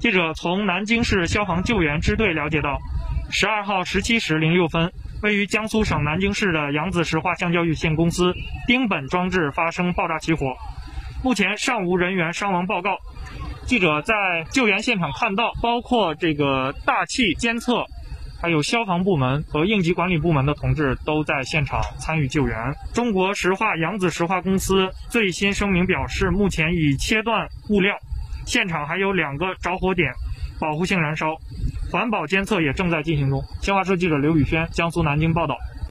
记者从南京市消防救援支队了解到，十二号十七时零六分，位于江苏省南京市的扬子石化橡胶有限公司丁苯装置发生爆炸起火，目前尚无人员伤亡报告。记者在救援现场看到，包括这个大气监测。还有消防部门和应急管理部门的同志都在现场参与救援。中国石化扬子石化公司最新声明表示，目前已切断物料，现场还有两个着火点，保护性燃烧，环保监测也正在进行中。新华社记者刘宇轩，江苏南京报道。